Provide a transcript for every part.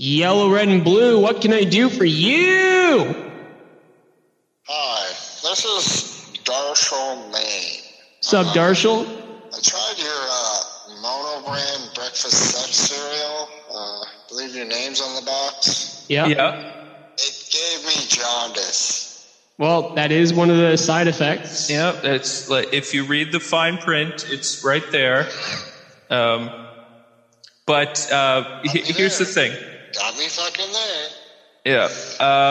Yellow, red, and blue, what can I do for you? Hi, this is Darshall Maine. Sup, Darshall? I tried your uh, mono brand breakfast sex cereal. Uh, I believe your name's on the box. Yeah. Yeah. It gave me jaundice. Well, that is one of the side effects. Yeah. It's like if you read the fine print, it's right there. Um, but uh, he- here's the thing. Got me fucking there. Yeah.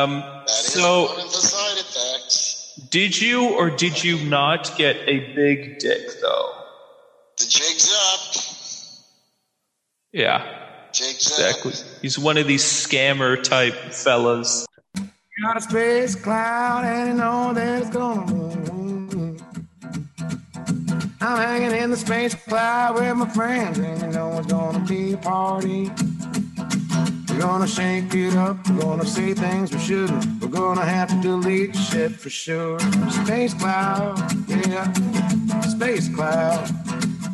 Um, That is so, one of the side effects. did you or did you not get a big dick though? The jig's up. Yeah. Jig's Exactly. up. He's one of these scammer type fellas. Got a space cloud and you know that it's gonna move. I'm hanging in the space cloud with my friends and you know it's gonna be a party. We're gonna shake it up, we're gonna say things we shouldn't. We're gonna have to delete shit for sure. Space cloud, yeah, space cloud.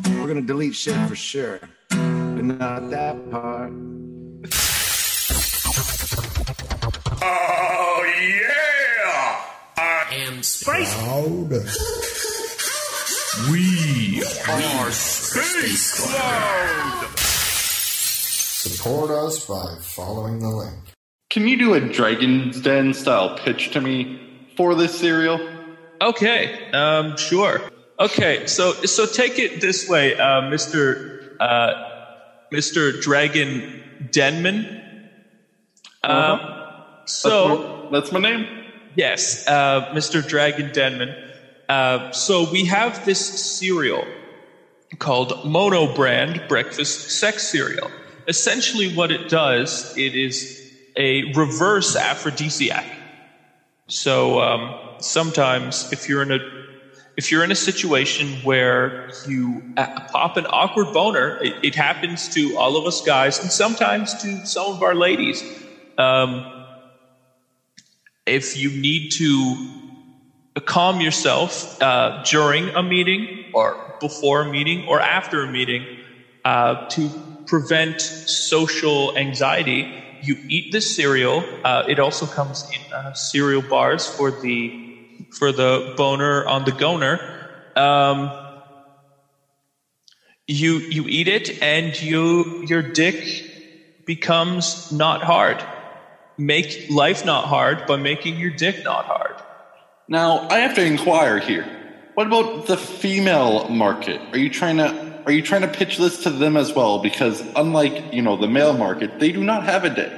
We're gonna delete shit for sure, but not that part. Oh yeah! I am Space. Cloud. we are Space Cloud. Support us by following the link. Can you do a Dragon's Den style pitch to me for this cereal? Okay, um, sure. Okay, so so take it this way, uh, Mister uh, Mister Dragon Denman. Um, so That's my name. yes, uh, Mister Dragon Denman. Uh, so we have this cereal called Mono Brand Breakfast Sex Cereal. Essentially, what it does, it is a reverse aphrodisiac. So um, sometimes, if you're in a if you're in a situation where you uh, pop an awkward boner, it, it happens to all of us guys, and sometimes to some of our ladies. Um, if you need to calm yourself uh, during a meeting, or before a meeting, or after a meeting, uh, to prevent social anxiety, you eat this cereal. Uh, it also comes in uh, cereal bars for the for the boner on the goner. Um, you you eat it, and you your dick becomes not hard. Make life not hard by making your dick not hard. Now I have to inquire here. What about the female market? Are you trying to are you trying to pitch this to them as well? Because unlike you know the male market, they do not have a dick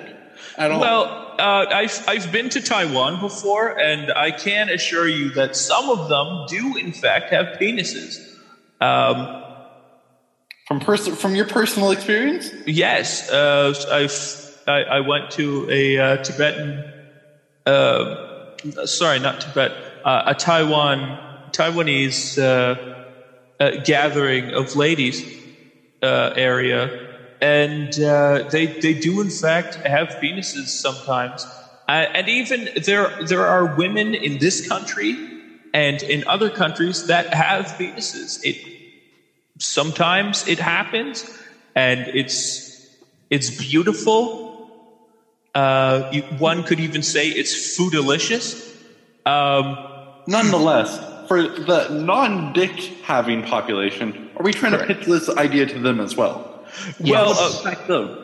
at all. Well, uh, I've I've been to Taiwan before, and I can assure you that some of them do in fact have penises. Um, from person from your personal experience, yes, uh, I've I, I went to a uh, Tibetan, uh, sorry, not Tibet, uh, a Taiwan Taiwanese uh, gathering of ladies uh, area, and uh, they they do in fact have penises sometimes, uh, and even there there are women in this country and in other countries that have penises. It sometimes it happens, and it's it's beautiful. Uh, you, one could even say it's food delicious. Um, nonetheless, for the non-dick having population, are we trying to pitch this idea to them as well? Well, What uh, affect them?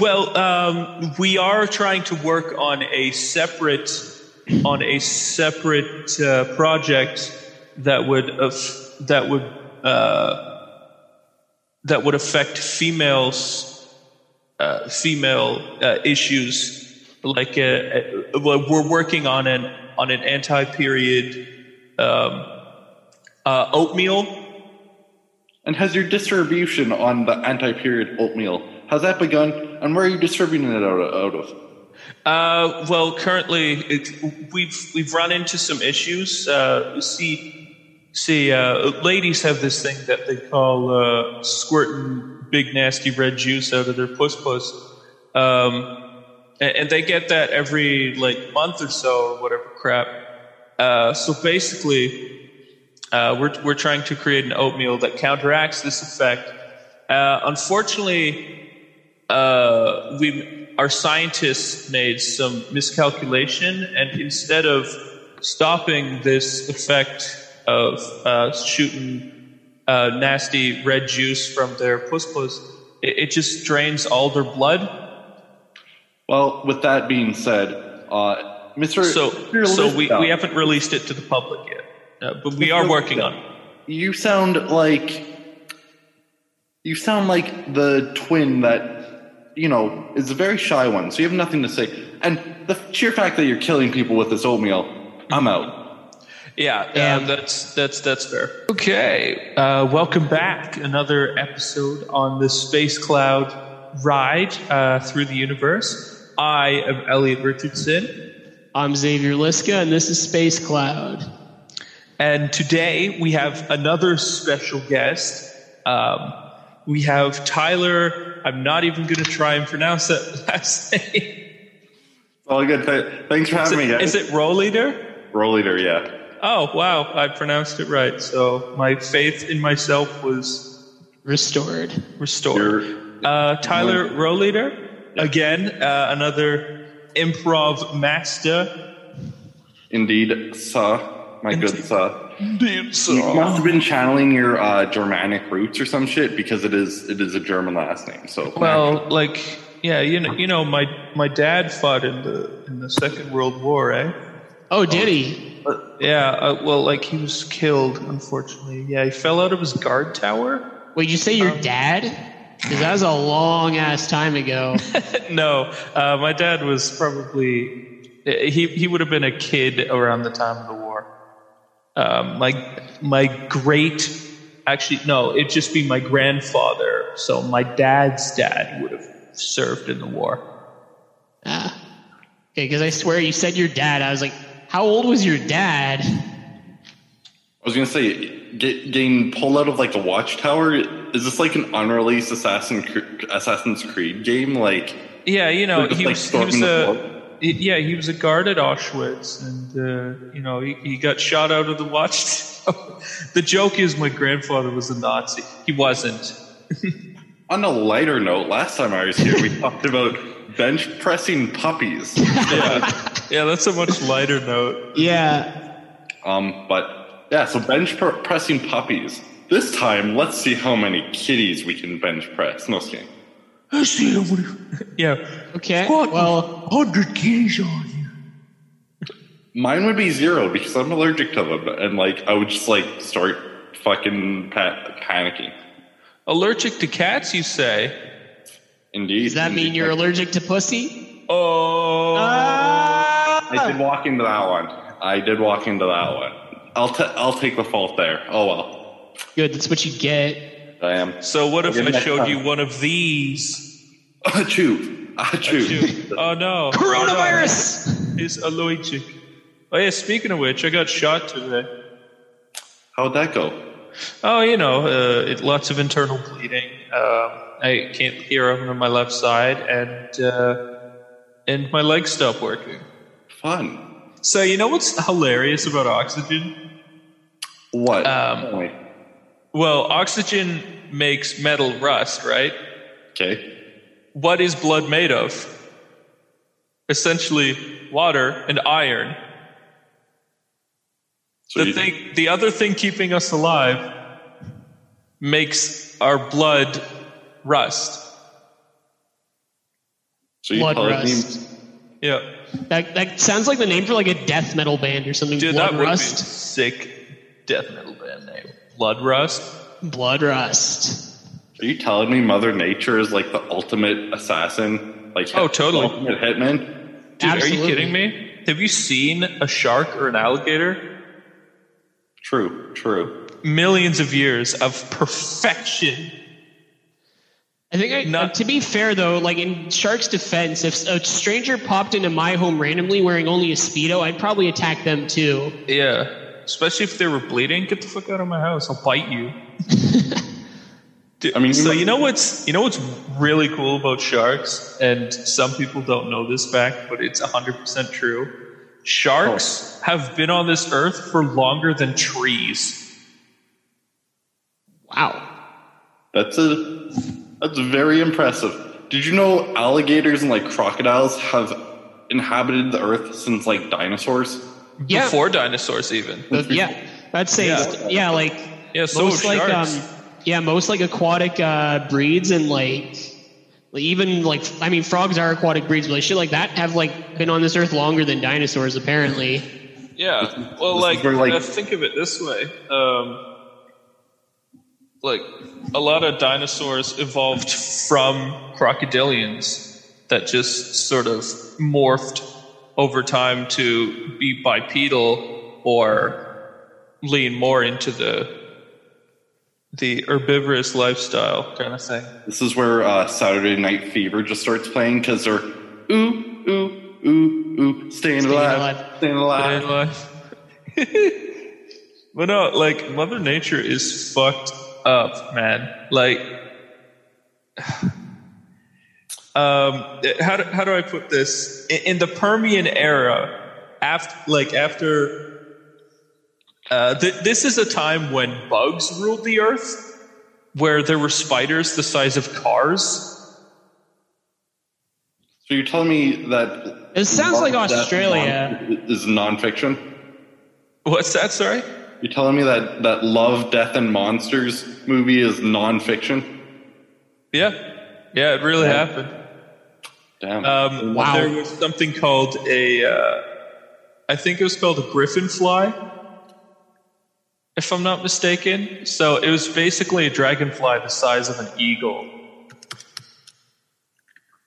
Well, um, we are trying to work on a separate on a separate uh, project that would aff- that would uh, that would affect females uh, female uh, issues. Like uh, uh, we're working on an on an anti period um, uh, oatmeal. And has your distribution on the anti-period oatmeal has that begun? And where are you distributing it out, out of? Uh, well, currently it, we've we've run into some issues. Uh, see, see, uh, ladies have this thing that they call uh, squirting big nasty red juice out of their puss puss, um, and, and they get that every like month or so or whatever crap. Uh, so basically, uh, we're we're trying to create an oatmeal that counteracts this effect. Uh, unfortunately, uh, we our scientists made some miscalculation, and instead of stopping this effect of uh, shooting nasty red juice from their puss, it, it just drains all their blood. Well, with that being said, uh, Mr. So, Mr. so we, we haven't released it to the public yet, uh, but we are working on it. You sound like you sound like the twin that you know is a very shy one. So you have nothing to say, and the sheer fact that you're killing people with this oatmeal, I'm out. Yeah, yeah, that's that's that's fair. Okay, uh, welcome back. Another episode on the Space Cloud ride uh, through the universe. I am Elliott Richardson, I'm Xavier Liska, and this is Space Cloud. and today we have another special guest. Um, we have Tyler. I'm not even going to try and pronounce that last name. All good. Thanks for Is having me, guys. is it Roll Leader? Roll leader? Yeah. Oh wow, I pronounced it right. So my faith in myself was Restored. restored. Uh, Tyler Rohleder, again, uh, another improv master. indeed, sir. My good sir. Indeed. sir. You must have been channeling your uh, Germanic roots or some shit because it is it is a German last name. So Well, like, yeah, you know, you know, my my dad fought in the in the Second World War, eh? Oh, did he? Yeah, uh, well, like he was killed, unfortunately. Yeah, he fell out of his guard tower. Wait, you say your Um, dad? Because that was a long ass time ago. no, uh, my dad was probably he he would have been a kid around the time of the war. Um, my my great actually no, it'd just be my grandfather. So my dad's dad would have served in the war. ah. Okay, because I swear you said your dad. I was like, how old was your dad? I was gonna say, get, getting pulled out of like a watchtower. Is this like an unreleased Assassin Assassin's Creed game? Like, Yeah, you know, just, he like, was he was a fort? he- yeah he was a guard at Auschwitz, and uh, you know he, he got shot out of the watch. the joke is my grandfather was a Nazi. He wasn't. on a lighter note, last time I was here, we talked about bench pressing puppies. Yeah, yeah, that's a much lighter note. Yeah. Um, but yeah, so bench pr- pressing puppies. This time, let's see how many kitties we can bench press. No just kidding. I see nobody. Yeah, Okay. Squat Well, hundred kitties on you. Mine would be zero because I'm allergic to them, and like I would just like start fucking pa- panicking. Allergic to cats, you say? Indeed. does that mean you're allergic to pussy? Oh, I did walk into that one. I did walk into that one. I'll ta- I'll take the fault there. Oh well, Good. That's what you get. I am. so what if I showed time. you one of these? Achoo! Achoo! Shoot. Oh no, Coronavirus. He's allergic. Oh yeah, speaking of which, I got shot today. How'd that go? Oh, you know, uh, it, lots of internal bleeding. Um, I can't hear on my left side, and uh, and my legs stop working. Fun. So you know what's hilarious about oxygen? What? Um, Tell. Well, oxygen makes metal rust, right? Okay. What is blood made of? Essentially, water and iron. So the you- thing, the other thing keeping us alive, makes our blood rust. so you Blood telling rust. me Yeah, That that sounds like the name for like a death metal band or something. dude, Blood that would be Rust. sick death metal band name. Blood rust. Blood Rust. Are you telling me Mother Nature is like the ultimate assassin? Like Oh, totally. the ultimate hitman? Dude, are you kidding me? Have you seen a shark or an alligator? True, true. Millions of years of perfection. I think, I, uh, Not- to be fair though, like in Shark's defense, if a stranger popped into my home randomly wearing only a speedo, I'd probably attack them too. Yeah, especially if they were bleeding. Get the fuck out of my house! I'll bite you. Dude, I mean, so you- know what's you know what's really cool about sharks, and some people don't know this fact, but it's hundred percent true. Sharks oh. have been on this earth for longer than trees. Wow. That's a that's very impressive. Did you know alligators and like crocodiles have inhabited the earth since like dinosaurs? Yeah. Before dinosaurs, even. But yeah, I'd say Yeah. yeah, like Yeah, so most like um yeah most like aquatic uh breeds and like like, even like I mean frogs are aquatic breeds, but like shit like that have like been on this earth longer than dinosaurs apparently. Yeah. Well, like, where, like- uh, think of it this way. Um, like, a lot of dinosaurs evolved from crocodilians that just sort of morphed over time to be bipedal or lean more into the the herbivorous lifestyle kind of thing. This is where uh, Saturday Night Fever just starts playing because they're ooh ooh ooh ooh staying, alive, alive. staying alive. in life. but no, like Mother Nature is fucked up, man. Like, um, how do, how do I put this? In, in the Permian era, after like after, uh, th- this is a time when bugs ruled the earth, where there were spiders the size of cars. So you're telling me that It sounds like Love, Death, Australia. Non- is nonfiction? What's that? Sorry. You're telling me that that Love, Death, and Monsters movie is nonfiction? Yeah, yeah, it really happened. Damn. Um, Wow. There was something called a, uh, I think it was called a griffin fly, if I'm not mistaken. So it was basically a dragonfly the size of an eagle.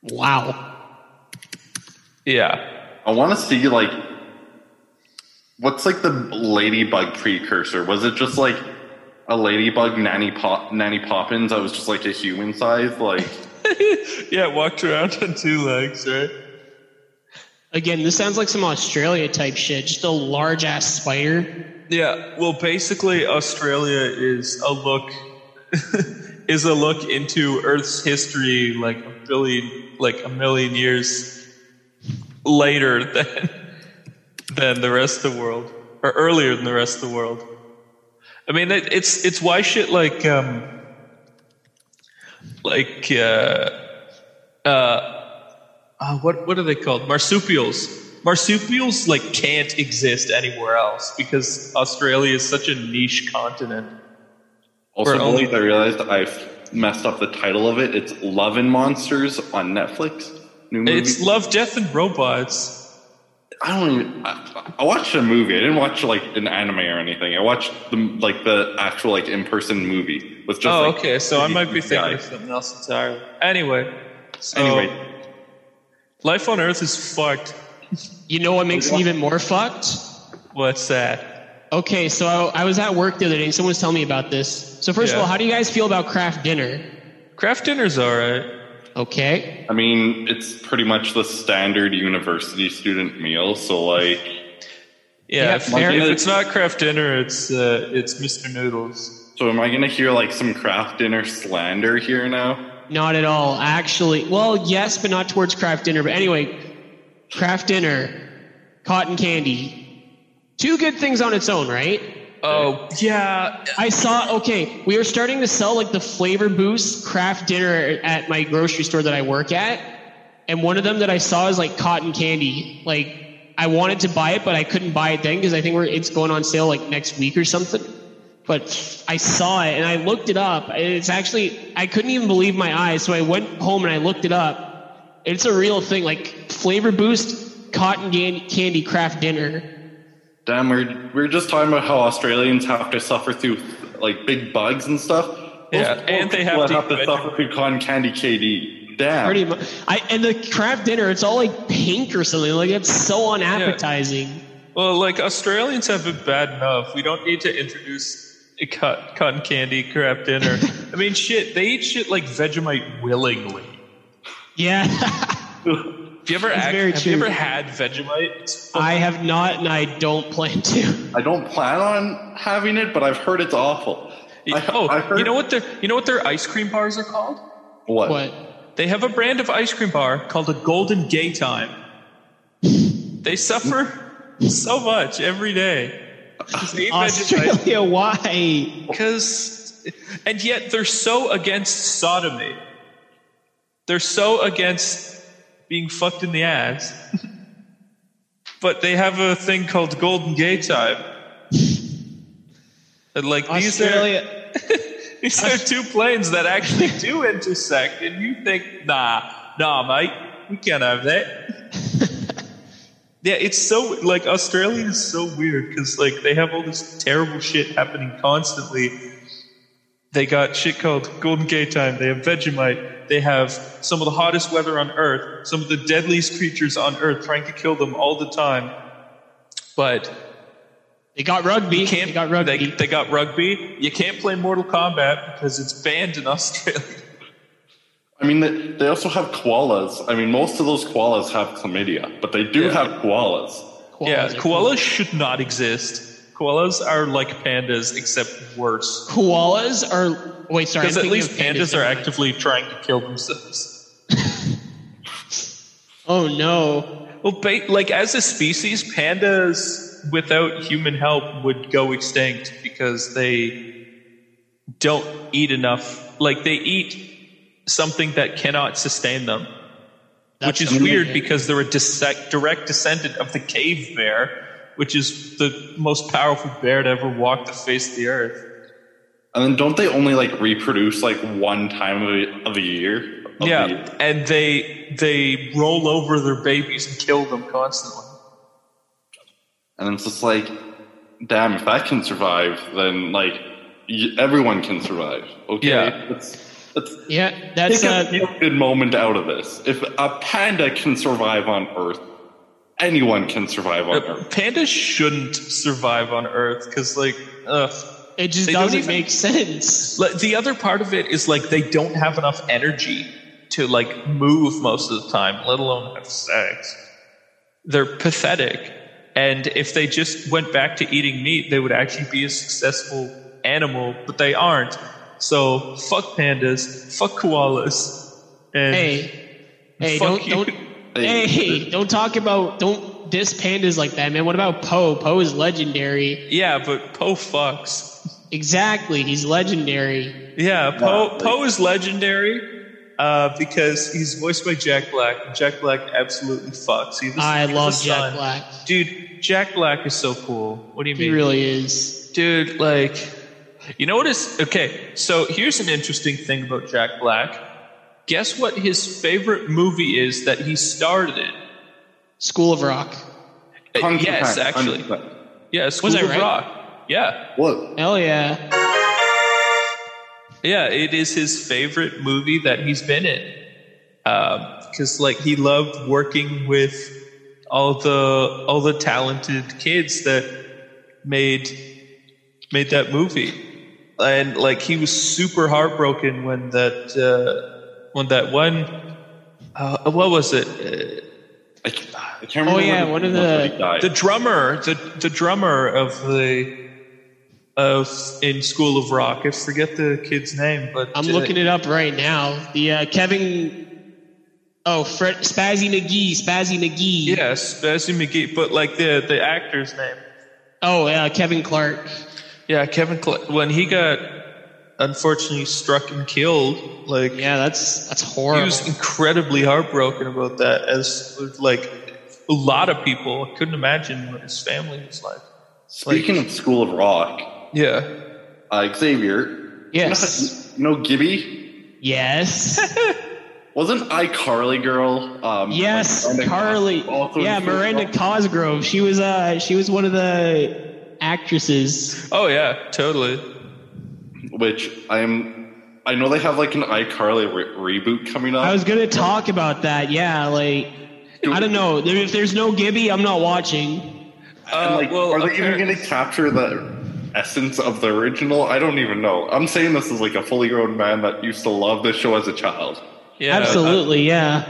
Wow. Yeah. I want to see like what's like the ladybug precursor? Was it just like a ladybug nanny pop nanny poppins that was just like a human size? Like Yeah, walked around on two legs, right? Again, this sounds like some Australia type shit. Just a large ass spider. Yeah. Well, basically, Australia is a look is a look into Earth's history, like a billion, like a million years later than than the rest of the world, or earlier than the rest of the world. I mean, it, it's it's why shit like um like uh uh uh, what what are they called? Marsupials. Marsupials like can't exist anywhere else because Australia is such a niche continent. also, only- only I realized I've messed up the title of it. It's Love and Monsters on Netflix. New movie. It's love, death, and robots. I don't even. I, I watched a movie. I didn't watch like an anime or anything. I watched the like the actual like in person movie with just. oh, like, okay. So I might be thinking of something else entirely. Anyway, so Anyway, life on Earth is fucked. You know what makes it even more fucked? What's that? Okay, so I, I was at work the other day and someone was telling me about this. So first of all, how do you guys feel about Kraft Dinner? Kraft Dinner's alright. Okay. I mean, it's pretty much the standard university student meal. So like, Yeah, Yeah, if, fair. if it's not Kraft Dinner, it's uh, it's Mr. Noodles. so am I gonna hear like some Kraft Dinner slander here now? Not at all. Actually, well, yes, but not towards Kraft Dinner. But anyway, Kraft Dinner, cotton candy. Two good things on its own, right? Oh yeah, I saw, okay, we were starting to sell like the flavor boost Kraft Dinner at my grocery store that I work at. And one of them that I saw is like cotton candy. Like, I wanted to buy it, but I couldn't buy it then because I think we're, it's going on sale like next week or something. But I saw it and I looked it up. It's actually, I couldn't even believe my eyes. So I went home and I looked it up. It's a real thing. Like, flavor boost cotton candy, candy Kraft Dinner. Damn, we're we're just talking about how Australians have to suffer through like big bugs and stuff. Those Yeah, and they have to have to suffer through cotton candy KD. Damn. Pretty much. I and the Kraft Dinner, it's all like pink or something. Like it's so unappetizing. Well, like Australians have it bad enough. We don't need to introduce a cut, cotton candy crap dinner. I mean, shit, they eat shit like Vegemite willingly. Yeah, Have you ever act, very have you ever had Vegemite? I have not, and I don't plan to. I don't plan on having it, but I've heard it's awful. I, oh, heard you know what their you know what their ice cream bars are called? what? What? They have a brand of ice cream bar called a Golden Gay Time. They suffer so much every day. 'Cause they eat Vegemite. Australia? Why? Because, and yet they're so against sodomy. they're so against being fucked in the ass, but they have a thing called Golden Gay Time. And like these are these are two planes that actually do intersect, and you think, nah, nah, mate, we can't have that. yeah, it's so like Australia is so weird because like they have all this terrible shit happening constantly. They got shit called Golden Gay Time. They have Vegemite. They have some of the hottest weather on Earth. Some of the deadliest creatures on Earth trying to kill them all the time. But They got rugby. you can't. They got rugby. They, they got rugby. You can't play Mortal Kombat because it's banned in Australia. I mean, they, they also have koalas. I mean, most of those koalas have chlamydia, but they do Yeah. have koalas. yeah, Koalas are koalas should not exist. Koalas are like pandas, except worse. Koalas are. Wait, sorry. Because at least of pandas are actively trying to kill themselves. Oh no. Well, like as a species, pandas without human help would go extinct because they don't eat enough. Like they eat something that cannot sustain them, which That's is weird because they're a direct descendant of the cave bear, which is the most powerful bear to ever walk the face of the earth. And then don't they only like reproduce like one time of a, of a year? Of the Yeah, year? and they they roll over their babies and kill them constantly. And it's just like, damn, if that can survive, then like y- everyone can survive. Okay, Yeah. let's let's Yeah, that's take a uh, good moment out of this. If a panda can survive on Earth, anyone can survive on Uh, Earth. Pandas shouldn't survive on Earth because, like, ugh. it just They doesn't even- make sense. Like, The other part of it is like they don't have enough energy to like move most of the time, let alone have sex. They're pathetic, and if they just went back to eating meat, they would actually be a successful animal, but they aren't. So fuck pandas, fuck koalas, and Hey, hey, fuck don't you. don't. Hey, don't talk about don't diss pandas like that, man. What about Po? Po is legendary. yeah, but Po fucks. Exactly, he's legendary. Yeah, Po Po is legendary uh, because he's voiced by Jack Black. Jack Black absolutely fucks. He has- I he love Jack son. Black. Dude, Jack Black is so cool. What do you He mean? He really is. Dude, like, you know what is okay? So here's an interesting thing about Jack Black. Guess what his favorite movie is that he starred in? School of Rock. Uh, yes, actually. 100%. Yeah, School I of right? Rock. Yeah. Look, Hell yeah. Yeah, it is his favorite movie that he's been in. Because like he loved working with all the all the talented kids that made made that movie, and like he was super heartbroken when that uh, when that one uh, what was it uh, I, can't- I can't remember. Oh, yeah, what one of the- but he died. the drummer the the drummer of the of in School of Rock. I forget the kid's name, but I'm uh, looking it up right now. The uh, Kevin. Oh, Fred, Spazzy McGee. Spazzy McGee. Yeah, Spazzy McGee, but like the the actor's name. Oh, yeah, Kevin Clark. Yeah, Kevin. Cl- when he got unfortunately struck and killed, like Yeah, that's that's horrible. he horrible. was incredibly heartbroken about that. As like a lot of people, I couldn't imagine what his family was like. Speaking of School of Rock, Yeah, uh, Xavier, yes. you know Gibby? Yes. Wasn't iCarly girl? Um, yes. like Miranda Carly. Cosgrove Yeah, Miranda Rock? Cosgrove. She was uh she was one of the actresses. Oh yeah, totally. Which I am. I know they have like an iCarly re- reboot coming up. I was gonna talk about that. Yeah, like I don't know. If there's no Gibby, I'm not watching. And, Uh, like, well, are they even going to capture the essence of the original? I don't even know. I'm saying this as like a fully grown man that used to love this show as a child. Yeah, Absolutely, yeah.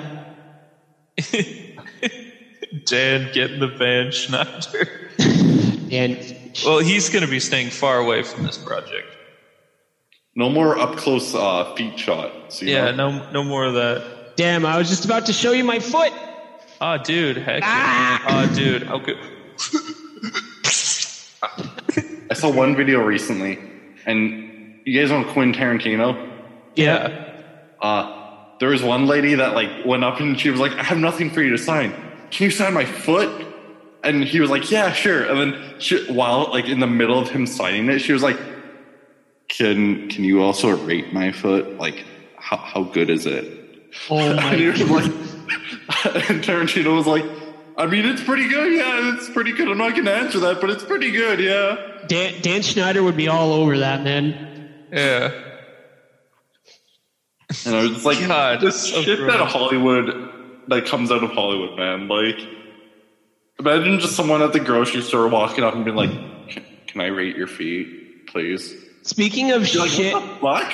Dan getting the van Schneider. And well, he's going to be staying far away from this project. No more up close uh, feet shot. you Yeah, know? no, no more of that. damn, I was just about to show you my foot. Ah, dude, heck. Ah! Ah, dude. Okay. I saw one video recently, and you guys know Quentin Tarantino. Yeah. Uh, there was one lady that like went up and she was like, "I have nothing for you to sign. Can you sign my foot?" And he was like, "Yeah, sure." And then she, while like in the middle of him signing it, she was like, "Can can you also rate my foot? Like, how how good is it?" Oh And my! was like, and Tarantino was like, "I mean, it's pretty good. Yeah, it's pretty good. I'm not gonna answer that, but it's pretty good. Yeah." Dan, Dan Schneider would be all over that, man. Yeah. And I was like, God, this so shit gross. that Hollywood that comes out of Hollywood, man. Like, imagine just someone at the grocery store walking up and being like, "Can, can I rate your feet, please?" Speaking of You're like, shit, what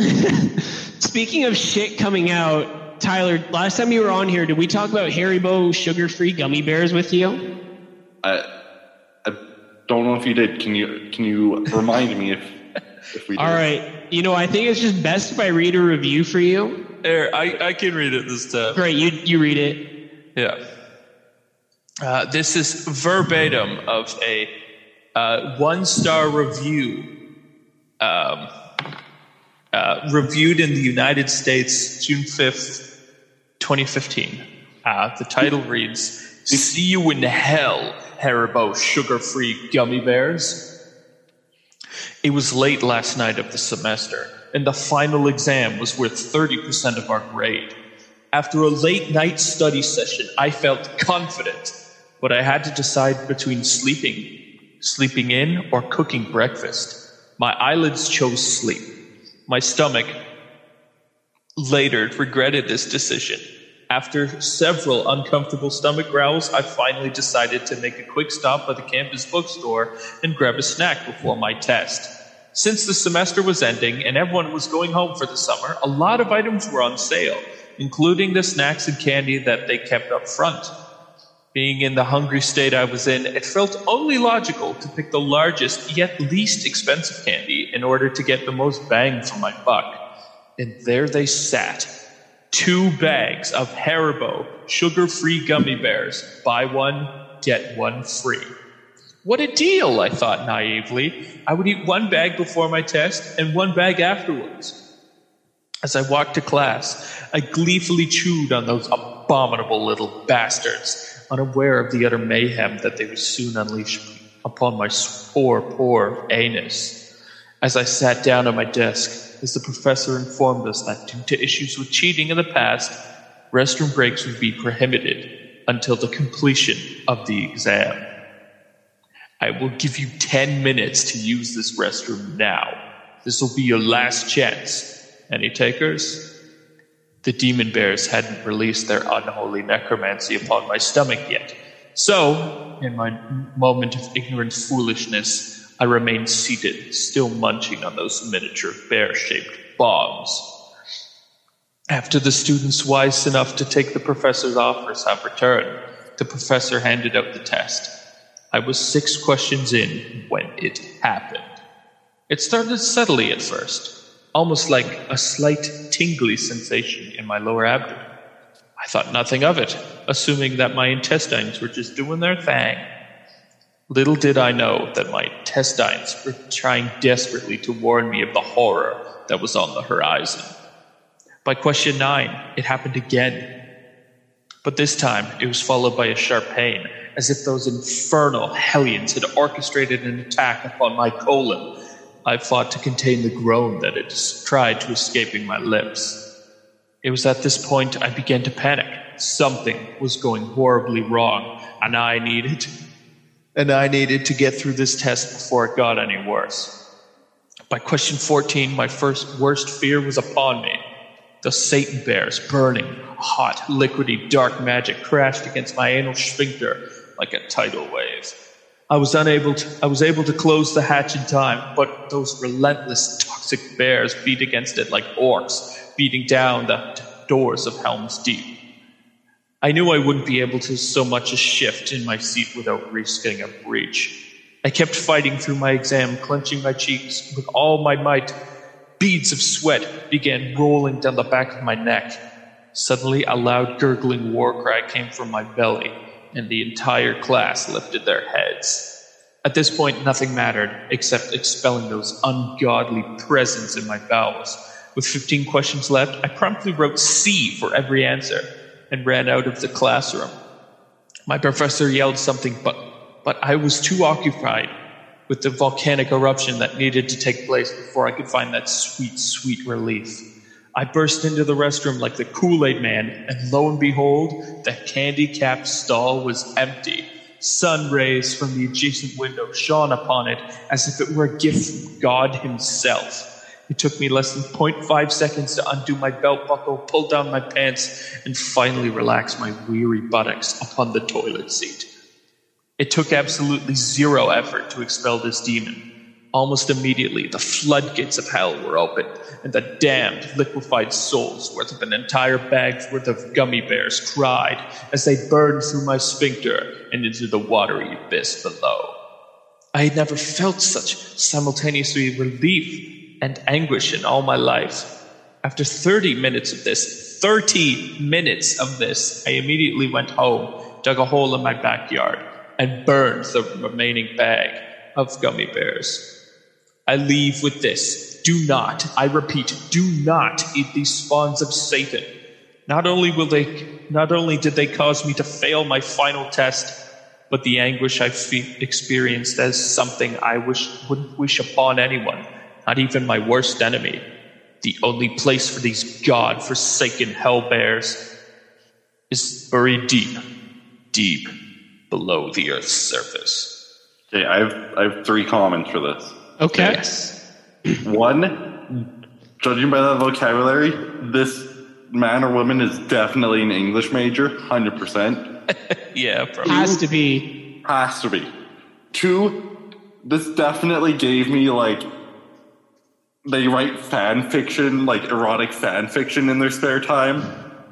the fuck? speaking of shit coming out, Tyler. Last time you were on here, did we talk about Haribo sugar-free gummy bears with you? I, I don't know if you did. Can you can you remind me if if we did? All right. You know, I think it's just best if I read a review for you. There, I, I can read it this time. Great, you you read it. Yeah. Uh, this is verbatim of a uh, one star review um, uh, reviewed in the United States June 5th, 2015. Uh, the title reads See You in Hell, Haribo Sugar Free Gummy Bears. It was late last night of the semester, and the final exam was worth 30% of our grade. After a late night study session, I felt confident, but I had to decide between sleeping, sleeping in, or cooking breakfast. My eyelids chose sleep. My stomach later regretted this decision. After several uncomfortable stomach growls, I finally decided to make a quick stop by the campus bookstore and grab a snack before my test. Since the semester was ending and everyone was going home for the summer, a lot of items were on sale, including the snacks and candy that they kept up front. Being in the hungry state I was in, it felt only logical to pick the largest yet least expensive candy in order to get the most bang for my buck. And there they sat. Two bags of Haribo sugar free gummy bears. Buy one, get one free. What a deal, I thought naively. I would eat one bag before my test and one bag afterwards. As I walked to class, I gleefully chewed on those abominable little bastards, unaware of the utter mayhem that they would soon unleash upon my poor, poor anus. As I sat down at my desk, as the professor informed us that due to issues with cheating in the past, restroom breaks would be prohibited until the completion of the exam. I will give you 10 minutes to use this restroom now. This will be your last chance. Any takers? The demon bears hadn't released their unholy necromancy upon my stomach yet. So, in my moment of ignorant foolishness, I remained seated, still munching on those miniature bear shaped bombs. After the students wise enough to take the professor's offers have returned, the professor handed out the test. I was six questions in when it happened. It started subtly at first, almost like a slight tingly sensation in my lower abdomen. I thought nothing of it, assuming that my intestines were just doing their thing. Little did I know that my intestines were trying desperately to warn me of the horror that was on the horizon. By question nine, it happened again. But this time, it was followed by a sharp pain, as if those infernal hellions had orchestrated an attack upon my colon. I fought to contain the groan that had tried to escaping my lips. It was at this point I began to panic. Something was going horribly wrong, and I needed and I needed to get through this test before it got any worse. By question 14, my first worst fear was upon me. The Satan bears, burning, hot, liquidy, dark magic crashed against my anal sphincter like a tidal wave. I was unable to, I was able to close the hatch in time, but those relentless toxic bears beat against it like orcs, beating down the doors of Helm's Deep. I knew I wouldn't be able to so much as shift in my seat without risking a breach. I kept fighting through my exam, clenching my cheeks with all my might. Beads of sweat began rolling down the back of my neck. Suddenly, a loud gurgling war cry came from my belly, and the entire class lifted their heads. At this point, nothing mattered except expelling those ungodly presents in my bowels. With 15 questions left, I promptly wrote C for every answer and ran out of the classroom. My professor yelled something, but, but I was too occupied with the volcanic eruption that needed to take place before I could find that sweet, sweet relief. I burst into the restroom like the Kool Aid man, and lo and behold, the candy capped stall was empty. Sun rays from the adjacent window shone upon it as if it were a gift from God Himself. It took me less than 0.5 seconds to undo my belt buckle, pull down my pants, and finally relax my weary buttocks upon the toilet seat. It took absolutely zero effort to expel this demon. Almost immediately, the floodgates of hell were opened, and the damned, liquefied souls worth of an entire bag's worth of gummy bears cried as they burned through my sphincter and into the watery abyss below. I had never felt such simultaneously relief and anguish in all my life. After 30 minutes of this, 30 minutes of this, I immediately went home, dug a hole in my backyard, and burned the remaining bag of gummy bears. I leave with this. Do not, I repeat, do not eat these spawns of Satan. Not only will they not only did they cause me to fail my final test, but the anguish I fe- experienced as something I wish wouldn't wish upon anyone, not even my worst enemy. The only place for these god-forsaken hell bears is buried deep, deep below the earth's surface. Okay, I have I have three comments for this. Okay. Yes. One, judging by that vocabulary, this man or woman is definitely an English major, hundred percent. Yeah, probably. Has to be. Has to be. Two, this definitely gave me like they write fan fiction, like erotic fan fiction in their spare time.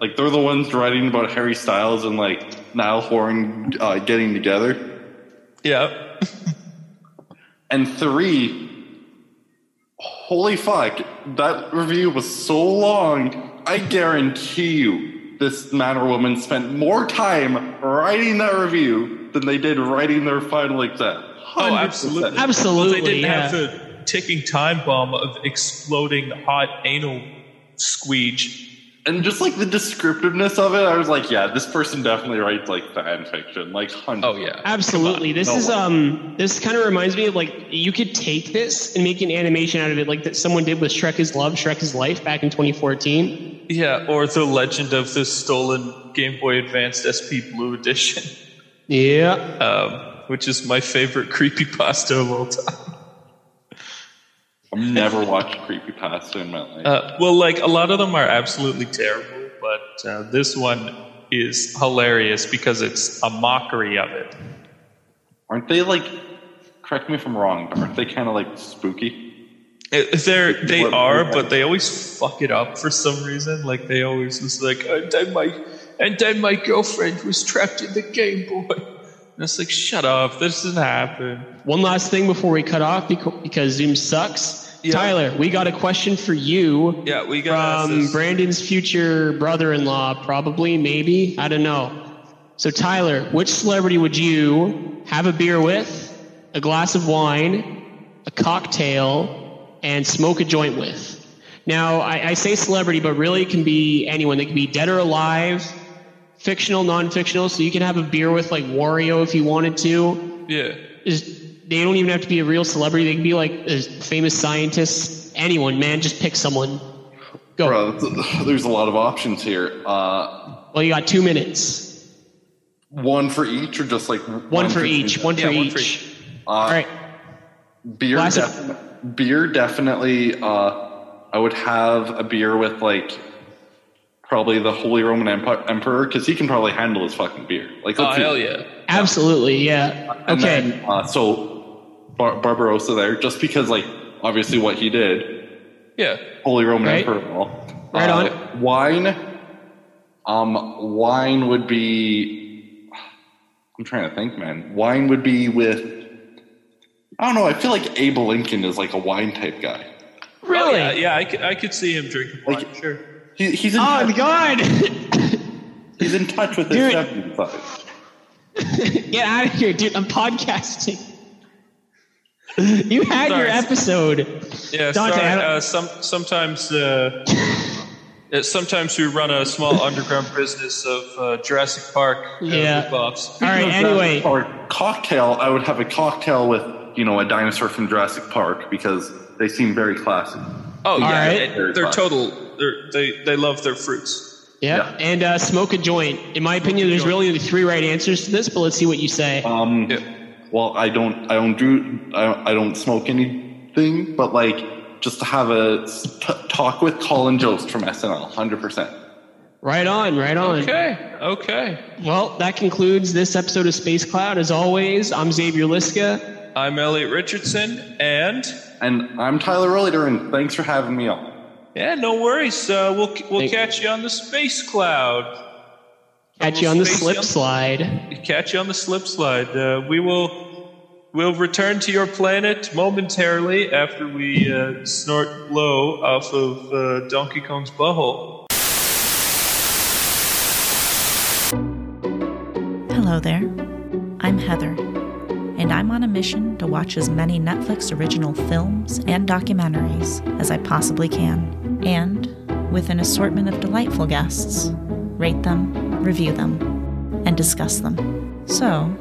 Like they're the ones writing about Harry Styles and like Niall Horan uh, getting together. Yeah. And three, holy fuck, that review was so long. I guarantee you, this man or woman spent more time writing that review than they did writing their final exam. Oh, 100%. absolutely. Absolutely, Well, they didn't yeah. have the ticking time bomb of exploding hot anal squeege. And just like the descriptiveness of it, I was like, yeah, this person definitely writes like fan fiction, like hundred. Oh yeah. Absolutely. This No is way. um this kind of reminds me of like you could take this and make an animation out of it like that someone did with Shrek is Love, Shrek is Life back in 2014. Yeah, or the legend of the stolen Game Boy Advanced SP Blue Edition, Yeah. um, which is my favorite creepypasta of all time. I've never watched creepypasta in my life. Uh, well, like a lot of them are absolutely terrible, but uh, this one is hilarious because it's a mockery of it. Aren't they like? Correct me if I'm wrong. but Aren't they kind of like spooky? It- They're, they What- are, what- but they always fuck it up for some reason. Like they always was like, and then my, and then my girlfriend was trapped in the Game Boy. And it's like, shut up, this doesn't happen. One last thing before we cut off because Zoom sucks. Yeah. Tyler, we got a question for you Yeah, we got from Brandon's future brother-in-law, probably, maybe, I don't know. So Tyler, which celebrity would you have a beer with, a glass of wine, a cocktail, and smoke a joint with? Now, I, I say celebrity, but really it can be anyone. They can be dead or alive, fictional, non-fictional. So you can have a beer with like Wario if you wanted to Yeah. is they don't even have to be a real celebrity. They can be like a famous scientist. Anyone, man, just pick someone. Go. Bro, th- there's a lot of options here. Uh, Well, you got two minutes. one for each, or just like One, for each. One for Yeah, each. one for each. Uh, All right. Beer, Glass of- defi- beer definitely. Uh, I would have a beer with like probably the Holy Roman Empi- Emperor because he can probably handle his fucking beer. Like, Oh, let's see. hell yeah. Absolutely. Yeah. And Okay. then, uh, so Bar- Barbarossa there, just because like obviously what he did, Yeah. Holy Roman Right. Emperor. and all. Right Uh, on. Wine. Um, wine would be. I'm trying to think, man. Wine would be with. I don't know. I feel like Abe Lincoln is like a wine type guy. really? Oh, yeah, yeah, I could, I could see him drinking wine, Like- sure. He, he's in Oh touch, God! he's in touch with his Dude. 70s side. Get out of here, dude! I'm podcasting. You had your episode. Yeah, Dante, sorry. Uh, some sometimes uh, sometimes we run a small underground business of uh, Jurassic Park uh, Yeah. All right. Anyway, Or cocktail, I would have a cocktail with, you know, a dinosaur from Jurassic Park because they seem very classy. Oh yeah, right. they- they're total. They're, they they love their fruits. yeah, Yeah. and uh, smoke a joint. In my opinion, there's really only three right answers to this, but let's see what you say. Um, Yeah. well, I don't, I don't do, I, I don't smoke anything, but like just to have a s- t- talk with Colin Jost from SNL, hundred percent. Right on, right on. Okay, okay. Well, that concludes this episode of Space Cloud. As always, I'm Xavier Liska. I'm Elliott Richardson, and And I'm Tyler Rohleder, and thanks for having me on. Yeah, no worries. Uh, we'll we'll Thank- catch you on the space cloud. Catch you on the Space slip Young- slide. Catch you on the slip slide. Uh, we will we'll return to your planet momentarily after we uh, snort blow off of uh, Donkey Kong's butthole. Hello there. I'm Heather, and I'm on a mission to watch as many Netflix original films and documentaries as I possibly can, and with an assortment of delightful guests, rate them, review them, and discuss them. So,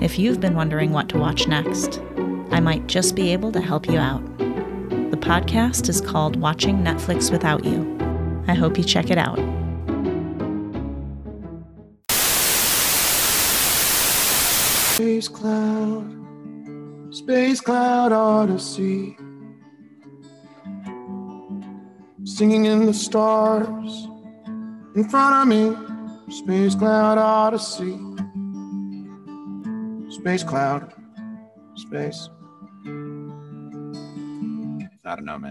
if you've been wondering what to watch next, I might just be able to help you out. The podcast is called Watching Netflix Without You. I hope you check it out. Space Cloud, Space Cloud Odyssey. Singing in the stars in front of me. Space Cloud Odyssey. Space Cloud. Space. I don't know, man.